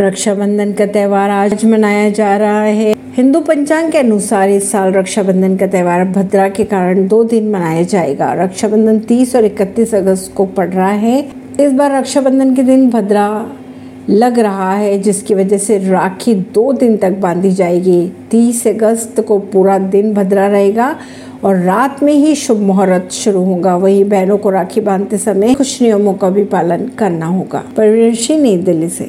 रक्षाबंधन का त्यौहार आज मनाया जा रहा है। हिंदू पंचांग के अनुसार इस साल रक्षाबंधन का त्यौहार भद्रा के कारण दो दिन मनाया जाएगा। रक्षाबंधन 30 और 31 अगस्त को पड़ रहा है। इस बार रक्षाबंधन के दिन भद्रा लग रहा है, जिसकी वजह से राखी दो दिन तक बांधी जाएगी। 30 अगस्त को पूरा दिन भद्रा रहेगा और रात में ही शुभ मुहूर्त शुरू होगा। वही बहनों को राखी बांधते समय कुछ नियमों का भी पालन करना होगा। परवीन नई दिल्ली से।